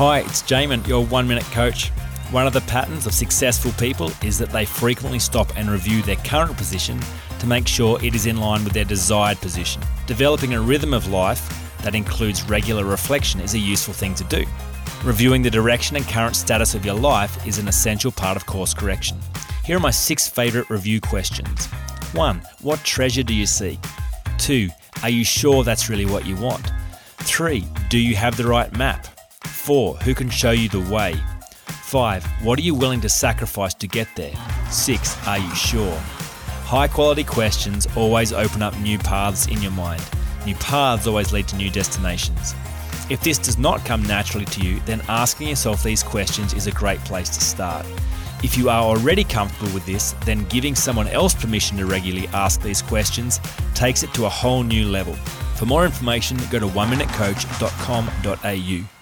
Hi, it's Jamin, your one minute coach. One of the patterns of successful people is that they frequently stop and review their current position to make sure it is in line with their desired position. Developing a rhythm of life that includes regular reflection is a useful thing to do. Reviewing the direction and current status of your life is an essential part of course correction. Here are my six favourite review questions. 1. What treasure do you seek? 2. Are you sure that's really what you want? 3. Do you have the right map? 4. Who can show you the way? 5. What are you willing to sacrifice to get there? 6. Are you sure? High quality questions always open up new paths in your mind. New paths always lead to new destinations. If this does not come naturally to you, then asking yourself these questions is a great place to start. If you are already comfortable with this, then giving someone else permission to regularly ask these questions takes it to a whole new level. For more information, go to oneminutecoach.com.au.